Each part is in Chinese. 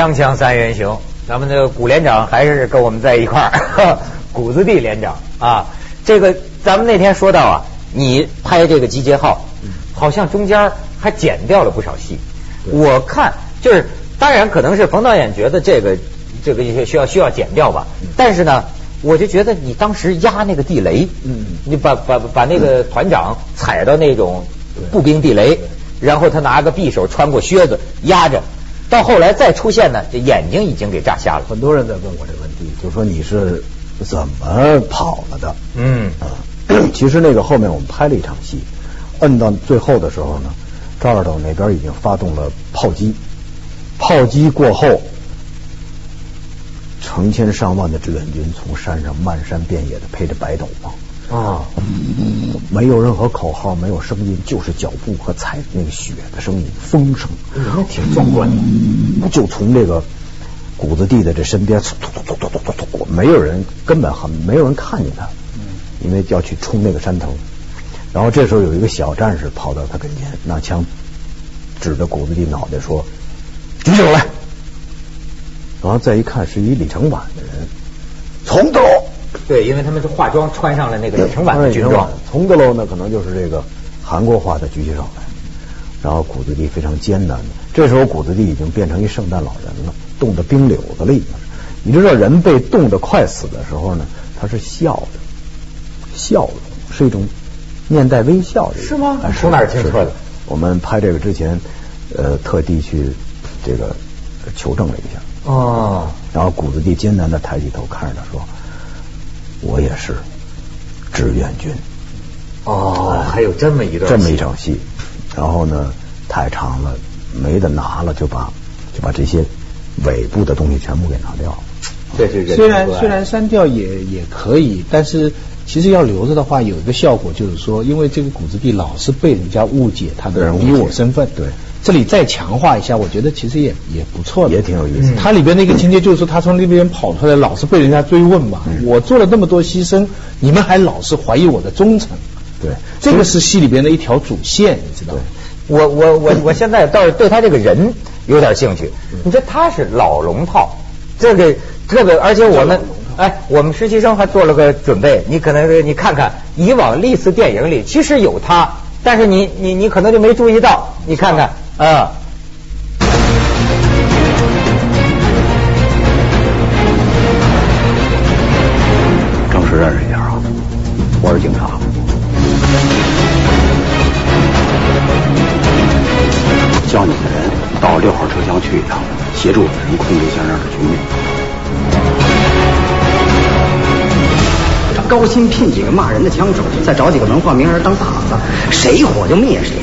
锵锵三人行，咱们这个古连长还是跟我们在一块儿，谷子地连长啊。这个咱们那天说到啊，你拍这个集结号，好像中间还剪掉了不少戏。我看就是，当然可能是冯导演觉得这个这个需要需要剪掉吧，但是呢。我就觉得你当时压那个地雷，嗯，你把把把那个团长踩到那种步兵地雷，然后他拿个匕首穿过靴子压着，到后来再出现呢，这眼睛已经给炸瞎了。很多人在问我这个问题，就说你是怎么跑了的？嗯啊，其实那个后面我们拍了一场戏，摁到最后的时候呢，赵二斗那边已经发动了炮击，炮击过后。成千上万的志愿军从山上漫山遍野的披着白斗篷啊，没有任何口号，没有声音，就是脚步和踩那个雪的声音，风声，那挺壮观的。就从这个谷子地的这身边，突突突突突突突过，没有人，根本很没有人看见他，因为要去冲那个山头。然后这时候有一个小战士跑到他跟前，拿枪指着谷子地脑袋说：“举起手来。”然后再一看，是一李承晚的人，从德楼。对，因为他们是化妆穿上了那个李承晚的军装。从德楼呢，可能就是这个韩国化的举起手来。然后谷子地非常艰难的，这时候谷子地已经变成一圣诞老人了，冻得冰柳子了已经。你知道人被冻得快死的时候呢，他是笑的，笑容是一种面带微笑的。是吗？从哪儿听说的？我们拍这个之前，呃，特地去这个求证了一下。哦，然后谷子地艰难的抬起头看着他说：“我也是志愿军。”哦，还有这么一段这么一场戏，然后呢太长了，没得拿了，就把就把这些尾部的东西全部给拿掉了。对对对，虽然虽然删掉也也可以，但是其实要留着的话，有一个效果就是说，因为这个谷子地老是被人家误解他的敌我身份，对。这里再强化一下，我觉得其实也也不错，也挺有意思。它里边那个情节就是说，他从那边跑出来，老是被人家追问嘛。我做了那么多牺牲，你们还老是怀疑我的忠诚。对，这个是戏里边的一条主线，你知道吗？我我我我现在倒是对他这个人有点兴趣。你说他是老龙套，这个这个，而且我们哎，我们实习生还做了个准备，你可能你看看以往历次电影里其实有他，但是你你你可能就没注意到，你看看。啊！正式认识一下啊，我是警察。叫你的人到六号车厢去一趟，协助我的人控制下那儿的局面。高薪聘几个骂人的枪手，再找几个文化名人当靶子，谁火就灭谁。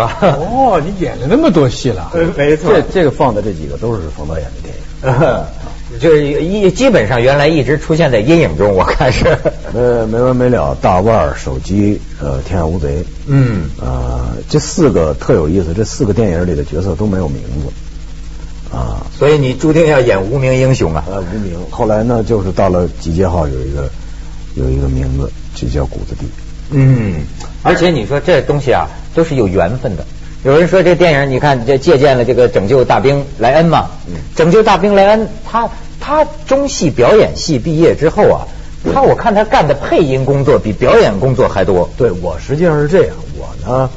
哦，你演了那么多戏了，没错。这这个放的这几个都是冯导演的电影，就是一基本上原来一直出现在阴影中，我看是。呃，没完没了，大腕手机，呃，天下无贼，嗯，呃，这四个特有意思，这四个电影里的角色都没有名字，啊，所以你注定要演无名英雄啊。呃，无名。后来呢，就是到了集结号有一个有一个名字，就叫谷子地。嗯，而且你说这东西啊。都是有缘分的。有人说这电影，你看这借鉴了这个《拯救大兵莱恩》嘛，《拯救大兵莱恩》，他他中戏表演系毕业之后啊，他我看他干的配音工作比表演工作还多。对我实际上是这样，我呢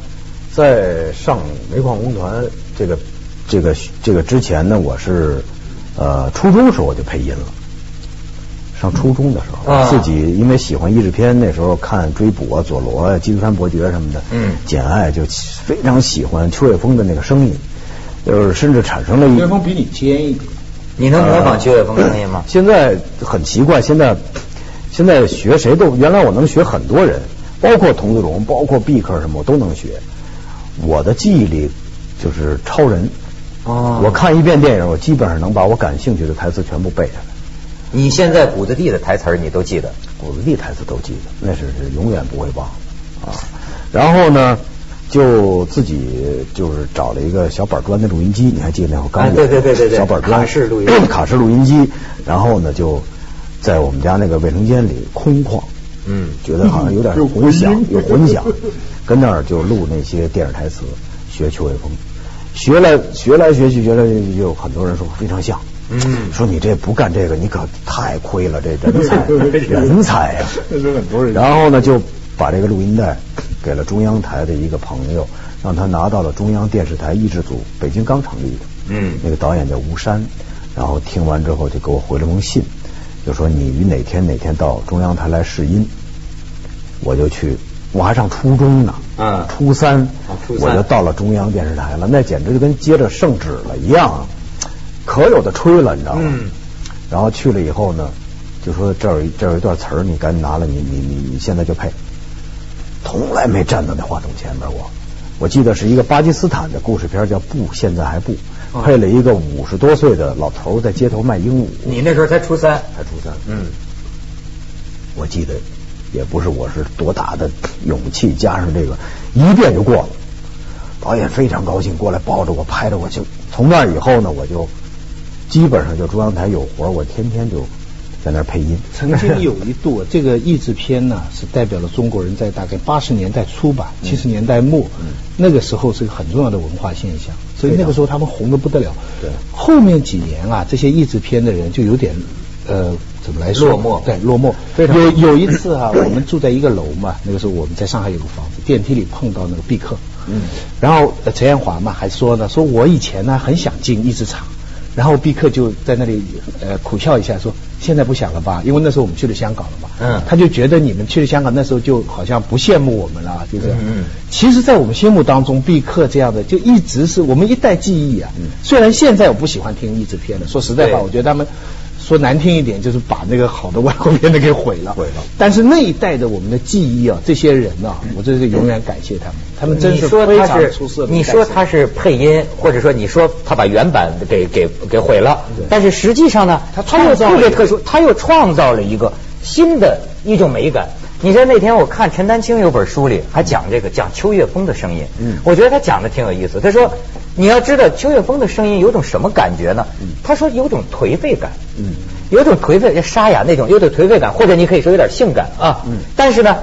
在上煤矿工团这个这个这个之前呢，我是呃初中时候我就配音了。上初中的时候，自己因为喜欢译制片，那时候看追捕啊、佐罗啊、基督山伯爵什么的，嗯，简爱就非常喜欢邱岳峰的那个声音，就是甚至产生了。邱岳峰比你尖一点，你能模仿邱岳峰声音吗？现在很奇怪，现在现在学谁都，原来我能学很多人，包括童自荣，包括毕克什么，我都能学。我的记忆力就是超人，哦，我看一遍电影，我基本上能把我感兴趣的台词全部背下来。你现在谷子地的台词你都记得？谷子地台词都记得，那是是永远不会忘啊。然后呢，就自己就是找了一个小板砖的录音机，你还记得那会儿刚对对对对对，小板砖卡式录音 卡式录音机。然后呢，就在我们家那个卫生间里空旷，嗯觉得好像有点混响，有混响，跟那儿就录那些电视台词，学邱伟峰，学来学来学去，学来学去，就很多人说非常像。嗯。说你这不干这个，你可太亏了，这人才 人才呀、那时候很多人然后呢，就把这个录音带给了中央台的一个朋友，让他拿到了中央电视台译制组，北京刚成立的。嗯。那个导演叫吴山，然后听完之后就给我回了封信，就说你于哪天哪天到中央台来试音，我就去，我还上初中呢，嗯。初三我就到了中央电视台了，那简直就跟接着圣旨了一样，可有的吹了，你知道吗？嗯然后去了以后呢，就说这儿有这儿有一段词儿，你赶紧拿了，你你你你现在就配。从来没站到那话筒前面过。我记得是一个巴基斯坦的故事片，叫《不，现在还不》，配了一个五十多岁的老头在街头卖鹦鹉，你那时候才初三，才初三。嗯，我记得也不是我是多大的勇气，加上这个一遍就过了。导演非常高兴，过来抱着我，拍着我，就从那以后呢，我就基本上就中央台有活儿，我天天就在那儿配音。曾经有一度，这个译制片呢，是代表了中国人在大概八十年代初吧，七十年代末，那个时候是个很重要的文化现象，所以那个时候他们红的不得了。对后面几年啊，这些译制片的人就有点呃，怎么来说？落寞对，落寞。有有一次哈、我们住在一个楼嘛，那个时候我们在上海有个房子，电梯里碰到那个毕克，嗯，然后呃陈彦华嘛还说呢，说我以前呢很想进译制厂。然后毕克就在那里呃苦笑一下说：“现在不想了吧？因为那时候我们去了香港了嘛。”嗯他就觉得你们去了香港，那时候就好像不羡慕我们了，就这样。嗯嗯其实，在我们心目当中，毕克这样的就一直是我们一代记忆啊。嗯虽然现在我不喜欢听译制片了，说实在话，我觉得他们说难听一点，就是把那个好的外国片子给毁了。毁了但是那一代的我们的记忆啊，这些人啊，我真是永远感谢他们，他们真是非常出色的。你说他是配音，或者说你说他把原版给给给毁了，但是实际上呢，他他又特别特殊，他又创造了一个新的一种美感。你知道那天我看陈丹青有本书里还讲这个讲秋月风的声音，嗯。我觉得他讲的挺有意思。他说你要知道秋月风的声音有种什么感觉呢？他说有种颓废感，嗯。有种颓废沙哑那种有点颓废感，或者你可以说有点性感啊。嗯。但是呢，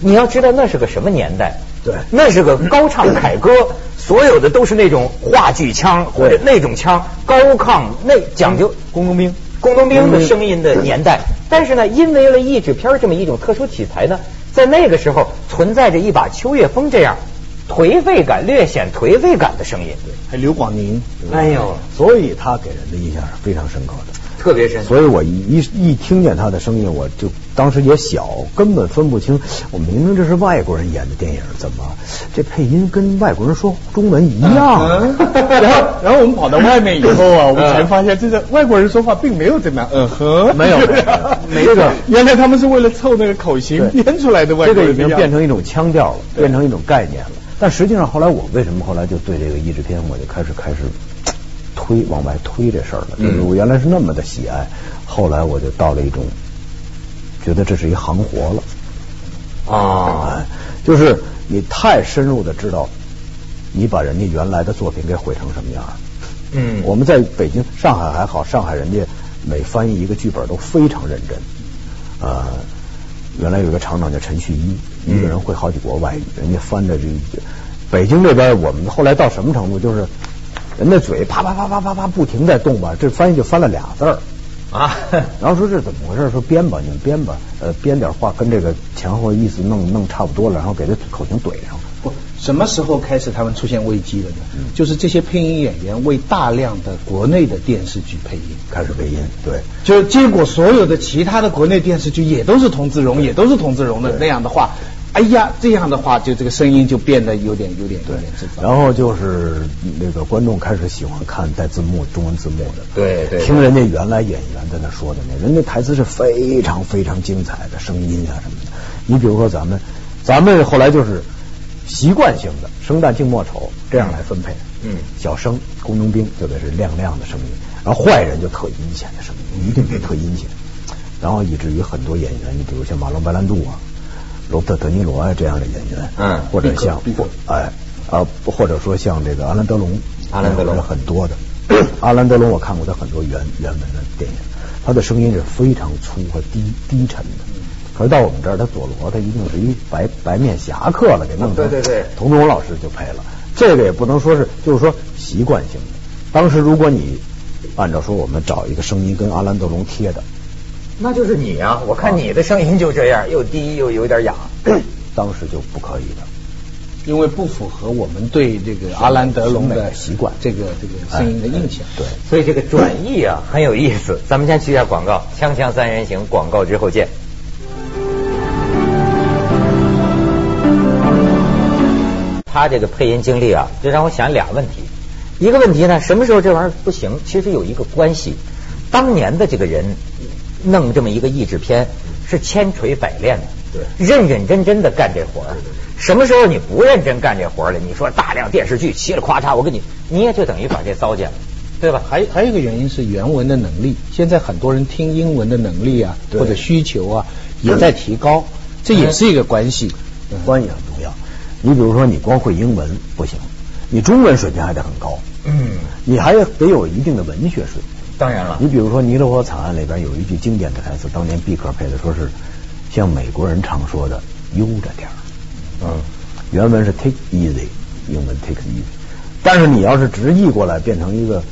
你要知道那是个什么年代？对。那是个高唱凯歌，所有的都是那种话剧腔或者那种腔，高亢那讲究工农兵，工农兵的声音的年代。但是呢，因为了译制片这么一种特殊题材呢，在那个时候存在着一把秋月风这样颓废感、略显颓废感的声音。还刘广宁，哎呦，所以他给人的印象是非常深刻的。特别深。所以我一一一听见他的声音，我就当时也小，根本分不清。我明明这是外国人演的电影，怎么这配音跟外国人说中文一样？嗯 然后，然后我们跑到外面以后啊，我们才发现，这个外国人说话并没有这么样，嗯哼，没有没有 没有原来他们是为了凑那个口型编出来的外这个已经变成一种腔调了，变成一种概念了。但实际上，后来我为什么后来就对这个译制片，我就开始开始推往外推这事儿了。就是我原来是那么的喜爱，后来我就到了一种觉得这是一行活了。啊哎，就是你太深入的知道，你把人家原来的作品给毁成什么样了。嗯我们在北京、上海还好，上海人家每翻译一个剧本都非常认真。呃，原来有一个厂长叫陈旭一，一个人会好几国外语，人家翻的这这北京这边，我们后来到什么程度，就是人的嘴啪啪啪啪啪啪不停在动吧，这翻译就翻了俩字儿。啊，然后说这怎么回事？说编吧，你们编吧，呃，编点话跟这个前后意思弄弄差不多了，然后给这口型怼上。不，什么时候开始他们出现危机了呢？就是这些配音演员为大量的国内的电视剧配音，开始配音，对，就结果所有的其他的国内电视剧也都是童自荣，也都是童自荣的那样的话，哎呀，这样的话就这个声音就变得有点有点有点智障。然后就是那个观众开始喜欢看带字幕、中文字幕的，对对对听人家原来演员在那说的那，人家台词是非常非常精彩的声音啊什么的。你比如说咱们，咱们后来就是习惯性的生旦净末丑这样来分配，嗯小生工农兵就得是亮亮的声音，然后坏人就特阴险的声音，一定得特阴险。然后以至于很多演员，你比如像马龙白兰度啊、罗伯特德尼罗啊这样的演员，嗯或者像哎啊，或者说像这个阿兰德龙，阿兰德龙是很多的。阿兰德龙我看过他很多原原文的电影，他的声音是非常粗和低低沉的，可是到我们这儿，他佐罗他一定是一白白面侠客了，给弄成。对对对童东老师就配了。这个也不能说是，就是说习惯性的。当时如果你按照说我们找一个声音跟阿兰德龙贴的，那就是你啊！我看你的声音就这样，又低又有点哑。当时就不可以的。因为不符合我们对这个阿兰德龙的习惯，这个这个声音的印象。对，所以这个转译啊很有意思。咱们先去一下广告，锵锵三人行广告之后见。他这个配音经历啊，就让我想俩问题。一个问题呢，什么时候这玩意儿不行？其实有一个关系，当年的这个人弄这么一个译制片是千锤百炼的，对，认认真真的干这活儿。什么时候你不认真干这活了？你说大量电视剧嘁里咔嚓，我跟你，你也就等于把这糟践了，对吧？还还有一个原因是原文的能力，现在很多人听英文的能力啊，或者需求啊也在提高，这也是一个关系。嗯、关系很重要。你比如说，你光会英文不行，你中文水平还得很高。嗯，你还得有一定的文学水平。当然了，你比如说《尼罗河惨案》里边有一句经典的台词，当年毕克配的，说是像美国人常说的“悠着点儿”。嗯，原文是 take easy，英文 take easy。但是你要是直译过来，变成一个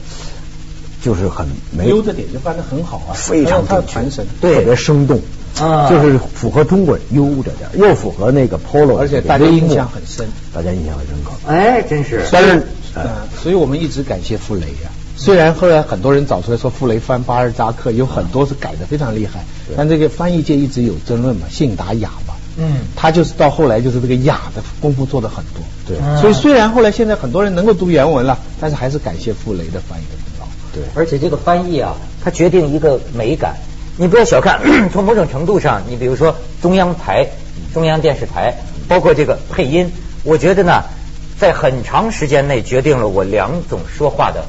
就是很没悠着点就翻得很好啊，非常它传神，特别生动啊，就是符合中国人悠着点，又符合那个 polo，而且大家印象很深，大家印象很深刻。哎，真是。但是，嗯，所以我们一直感谢傅雷呀。虽然后来很多人找出来说傅雷翻巴尔扎克有很多是改的非常厉害，但这个翻译界一直有争论嘛，信达雅嘛。嗯，他就是到后来就是这个雅的功夫做的很多，对，所以虽然后来现在很多人能够读原文了，但是还是感谢傅雷的翻译的功劳。对，而且这个翻译啊，它决定一个美感。你不要小看，从某种程度上，你比如说中央台、中央电视台，包括这个配音，我觉得呢，在很长时间内决定了我两种说话的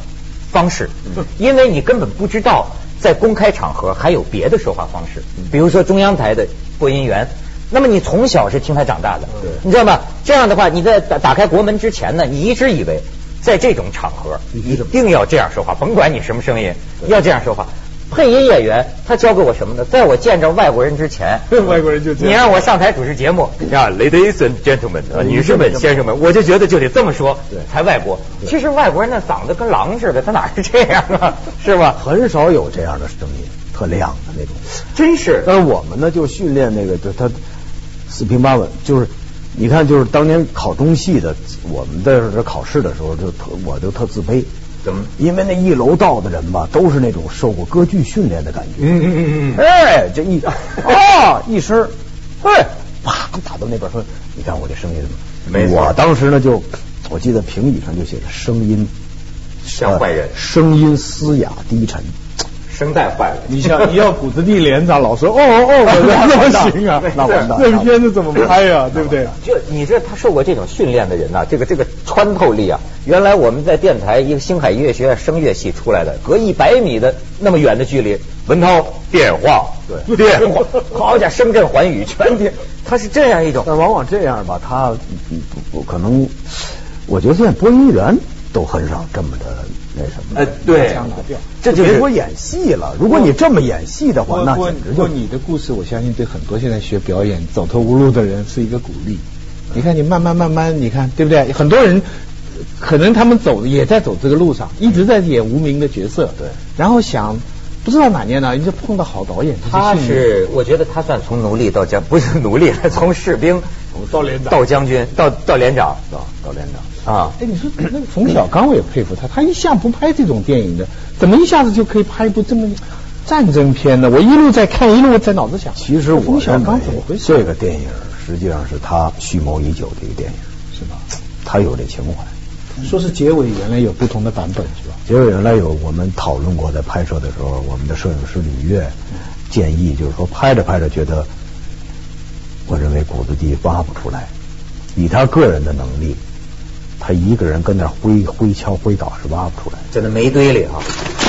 方式，因为你根本不知道在公开场合还有别的说话方式，比如说中央台的播音员。那么你从小是听他长大的，你知道吗？这样的话，你在打打开国门之前呢，你一直以为在这种场合一定要这样说话，甭管你什么声音，要这样说话。配音演员他教给我什么呢？在我见着外国人之前，外国人就你让我上台主持节目啊，Ladies and gentlemen，女士们、先生们，我就觉得就得这么说，才外国。其实外国人那嗓子跟狼似的，他哪是这样啊？是吧？很少有这样的声音，特亮的那种。真是。但是我们呢，就训练那个，就他。四平八稳，就是你看，就是当年考中戏的，我们在这考试的时候，就特我就特自卑。怎么？因为那一楼道的人吧，都是那种受过歌剧训练的感觉。嗯嗯嗯嗯。哎，这一啊 一声，哎，啪打到那边说，你看我这声音没我当时呢，就我记得评语上就写着声音像坏人，声音嘶哑低沉。声带坏了，你像你要骨子地连长老说哦哦哦，那不行啊，那完蛋，这片子怎么拍呀？对不对？就你这他受过这种训练的人呐，这个这个穿透力啊，原来我们在电台一个星海音乐学院声乐系出来的，隔一百米的那么远的距离，文涛电话，对 电话，好家伙，声震寰宇，全听，他是这样一种。但往往这样吧，他不不可能，我觉得现在播音员都很少这么的。那什么？哎，对，这就别说演戏了。如果你这么演戏的话，那简直就你的故事，我相信对很多现在学表演走投无路的人是一个鼓励。你看，你慢慢慢慢，你看对不对？很多人可能他们走也在走这个路上，一直在演无名的角色。对，然后想不知道哪年呢，你就碰到好导演。他是，我觉得他算从奴隶到将，不是奴隶，从士兵到连长，到将军，到到连长，到到连长。啊，哎，你说那个冯小刚，我也佩服他，他一向不拍这种电影的，怎么一下子就可以拍一部这么战争片呢？我一路在看，一路在脑子想。其实冯小刚怎么回事？这个电影实际上是他蓄谋已久的一个电影，是吧？他有这情怀。说是结尾原来有不同的版本，结尾原来有我们讨论过，在拍摄的时候，我们的摄影师吕越建议，就是说拍着拍着觉得，我认为谷子地挖不出来，以他个人的能力。他一个人跟那挥挥锹挥倒是挖不出来，在那煤堆里啊！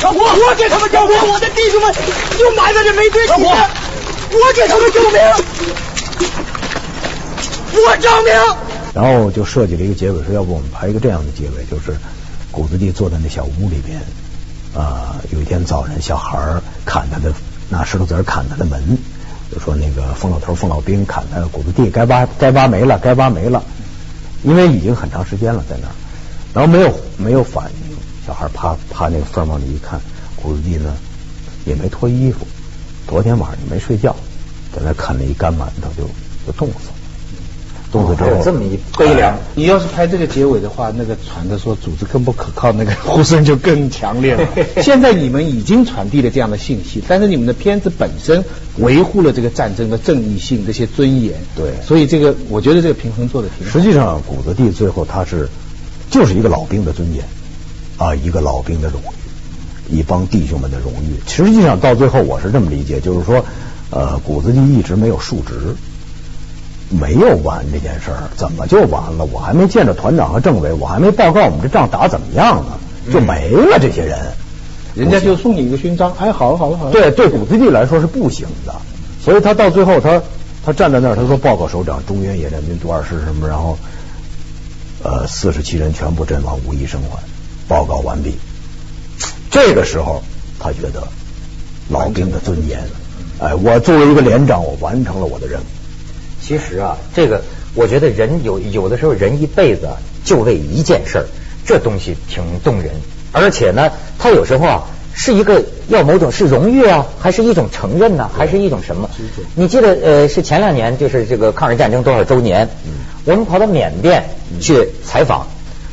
我我给他们救命，我的弟兄们就埋在这煤堆里面，我给他们救命，我证明。然后就设计了一个结尾，说要不我们拍一个这样的结尾，就是谷子地坐在那小屋里边，啊，有一天早晨小孩砍他的拿石头子砍他的门，就说那个冯老头、冯老兵砍他的谷子地该挖该挖没了，该挖没了，因为已经很长时间了在那儿，然后没有没有反应，小孩趴趴那个缝往里一看，谷子地呢也没脱衣服，昨天晚上也没睡觉，在那啃了一干馒头就就冻死了。这么一悲凉。你要是拍这个结尾的话，那个传的说组织更不可靠，那个呼声就更强烈了。现在你们已经传递了这样的信息，但是你们的片子本身维护了这个战争的正义性、这些尊严。对所以这个我觉得这个平衡做的挺好。实际上，谷子地最后他是就是一个老兵的尊严啊，一个老兵的荣誉，一帮弟兄们的荣誉。实际上到最后，我是这么理解，就是说，呃，谷子地一直没有述职，没有完这件事儿，怎么就完了？我还没见着团长和政委，我还没报告我们这仗打怎么样呢，就没了这些人。人家就送你一个勋章，哎，好了好了好了。对对，古子地来说是不行的，所以他到最后他他站在那儿，他说报告首长，中原野战军多少师什么，然后呃四十七人全部阵亡，无一生还，报告完毕。这个时候他觉得老兵的尊严，哎，我作为一个连长，我完成了我的任务。其实啊，这个我觉得人有有的时候人一辈子啊就为一件事儿，这东西挺动人。而且呢，他有时候啊是一个要某种是荣誉啊，还是一种承认呢、还是一种什么？你记得呃是前两年就是这个抗日战争多少周年，我们跑到缅甸去采访，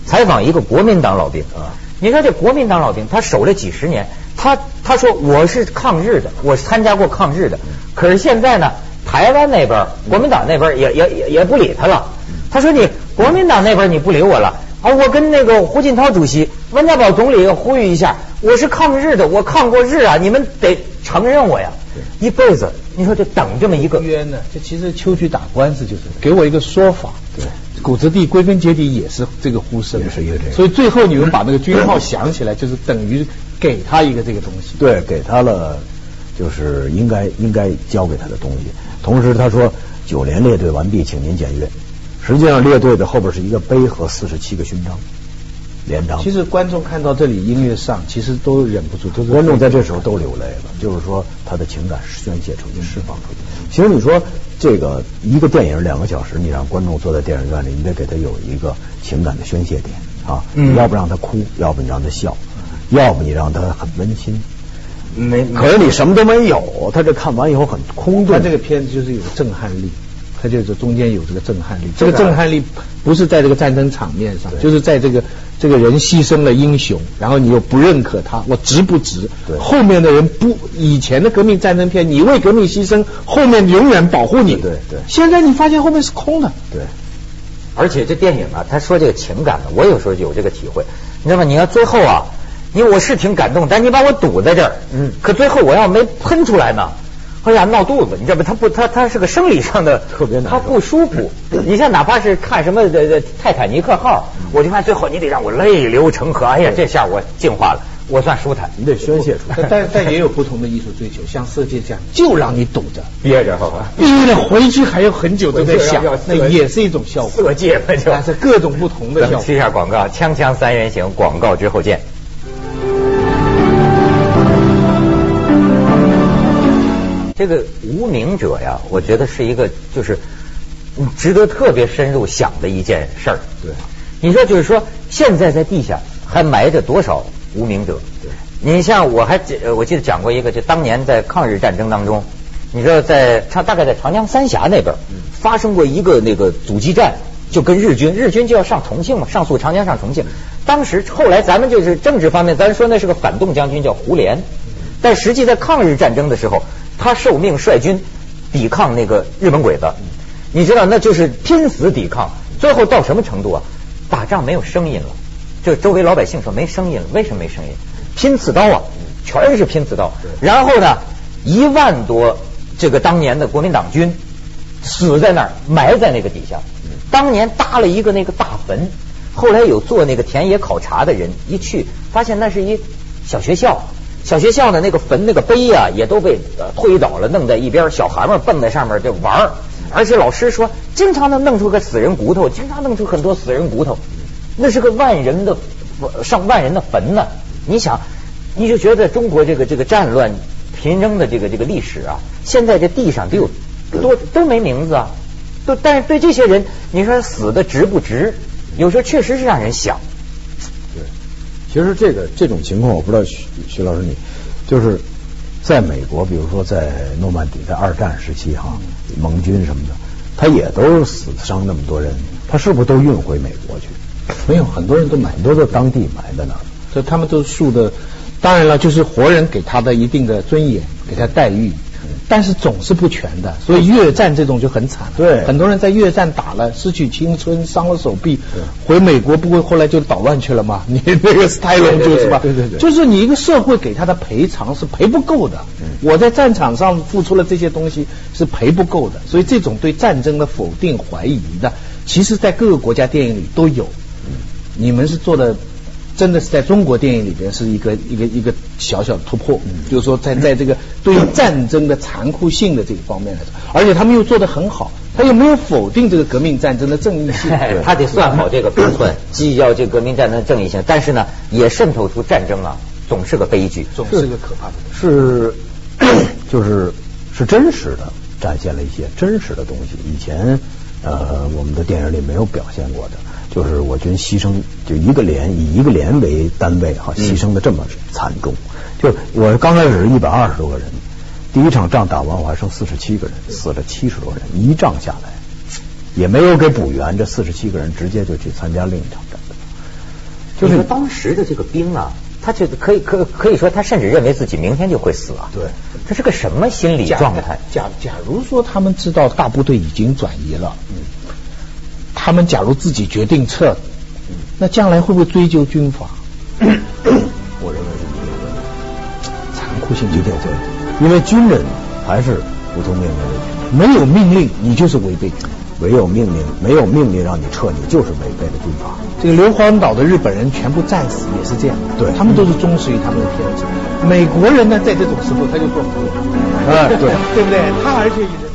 采访一个国民党老兵啊。你说这国民党老兵，他守了几十年，他他说我是抗日的，我是参加过抗日的，可是现在呢，台湾那边国民党那边也也也也不理他了。他说你国民党那边你不理我了啊，我跟那个胡锦涛主席、温家宝总理呼吁一下，我是抗日的，我抗过日啊，你们得承认我呀。一辈子，你说就等这么一个冤呢？这其实秋菊打官司就是给我一个说法。对，谷子地归根结底也是这个呼声，也是这个所以最后你们把那个军号想起来，就是等于给他一个这个东西。对，给他了，就是应该应该交给他的东西。同时他说九连列队完毕，请您检阅。实际上列队的后边是一个碑和四十七个勋章，连章。其实观众看到这里音乐上，其实都忍不住，都是观众在这时候都流泪了，就是说他的情感宣泄出去、释放出去。其实你说这个一个电影两个小时，你让观众坐在电影院里，你得给他有一个情感的宣泄点啊，嗯要不让他哭，要不你让他笑，要不你让他很温馨。没可是你什么都没有，他这看完以后很空洞。他这个片子就是有震撼力，他就是中间有这个震撼力。这个震撼力不是在这个战争场面上，就是在这个这个人牺牲了英雄，然后你又不认可他，我值不值？对后面的人不，以前的革命战争片，你为革命牺牲，后面永远保护你。对对现在你发现后面是空的。对，而且这电影啊，他说这个情感呢，我有时候有这个体会。你知道吗？你要最后啊，你我是挺感动，但你把我堵在这儿，嗯可最后我要没喷出来呢，哎呀闹肚子，你知道不？他不，他他是个生理上的，特别难受他不舒服。你像哪怕是看什么泰坦尼克号，我就看最后你得让我泪流成河，哎呀，这下我净化了，我算舒坦。你得宣泄出来。但但也有不同的艺术追求，像色戒这样，就让你堵着，憋着好吧？憋着回去还有很久都在想那也是一种效果。色戒嘛就但是各种不同的效果。一下广告，锵锵三人行，广告之后见。这个无名者呀，我觉得是一个就是嗯值得特别深入想的一件事儿。对，你说就是说，现在在地下还埋着多少无名者？对，你像我还我记得讲过一个，就当年在抗日战争当中，你知道在长大概在长江三峡那边发生过一个那个阻击战，就跟日军，日军就要上重庆嘛，上溯长江上重庆。当时后来咱们就是政治方面，咱说那是个反动将军叫胡琏，但实际在抗日战争的时候，他受命率军抵抗那个日本鬼子，你知道那就是拼死抵抗，最后到什么程度啊？打仗没有声音了，这周围老百姓说没声音了，为什么没声音？拼刺刀啊，全是拼刺刀。然后呢，一万多这个当年的国民党军死在那儿，埋在那个底下。当年搭了一个那个大坟，后来有做那个田野考察的人一去，发现那是一小学校。小学校呢，那个坟那个碑啊，也都被推倒了，弄在一边，小孩们蹦在上面就玩儿。而且老师说，经常能弄出个死人骨头，经常弄出很多死人骨头，那是个万人的上万人的坟呢。你想，你就觉得中国这个这个战乱拼争的这个这个历史啊，现在这地上都有多都没名字啊，都但是对这些人，你说死的值不值？有时候确实是让人想。其实这个这种情况，我不知道徐徐老师你就是在美国，比如说在诺曼底，在二战时期哈，盟军什么的，他也都死伤那么多人，他是不是都运回美国去？没有，很多人都买很多在当地埋在那儿。所以他们都树的，当然了，就是活人给他的一定的尊严，给他待遇，但是总是不全的。所以越战这种就很惨了。对很多人在越战打了，失去青春，伤了手臂，回美国不会后来就捣乱去了吗？你那个斯泰龙就是吧？对对对对就是你一个社会给他的赔偿是赔不够的。我在战场上付出了这些东西是赔不够的，所以这种对战争的否定、怀疑的，其实在各个国家电影里都有。你们是做的，真的是在中国电影里边是一个一个一个小小的突破，就是说在在这个对于战争的残酷性的这个方面来说，而且他们又做得很好，他又没有否定这个革命战争的正义性，他得算好这个分寸，既要这革命战争的正义性，但是呢，也渗透出战争啊，总是个悲剧。总是个可怕的。是 就是是真实的，展现了一些真实的东西。以前呃，我们的电影里没有表现过的，就是我军牺牲就一个连以一个连为单位哈，牺牲的这么惨重。就我刚开始是一百二十多个人，第一场仗打完我还剩四十七个人，死了七十多人，一仗下来也没有给补员，这四十七个人直接就去参加另一场战争。就是当时的这个兵啊，他就可以可可以说他甚至认为自己明天就会死啊。对，这是个什么心理状态？假假如说他们知道大部队已经转移了，他们假如自己决定撤，那将来会不会追究军法？我认为是一定会。残酷性就在这里。因为军人还是服从命令没有命令，你就是违背军法。唯有命令，没有命令让你撤，你就是违背了军法。这个硫磺岛的日本人全部战死也是这样，对他们都是忠实于他们的天职。美国人呢，在这种时候他就做不了，哎对 对不对？他而且也是。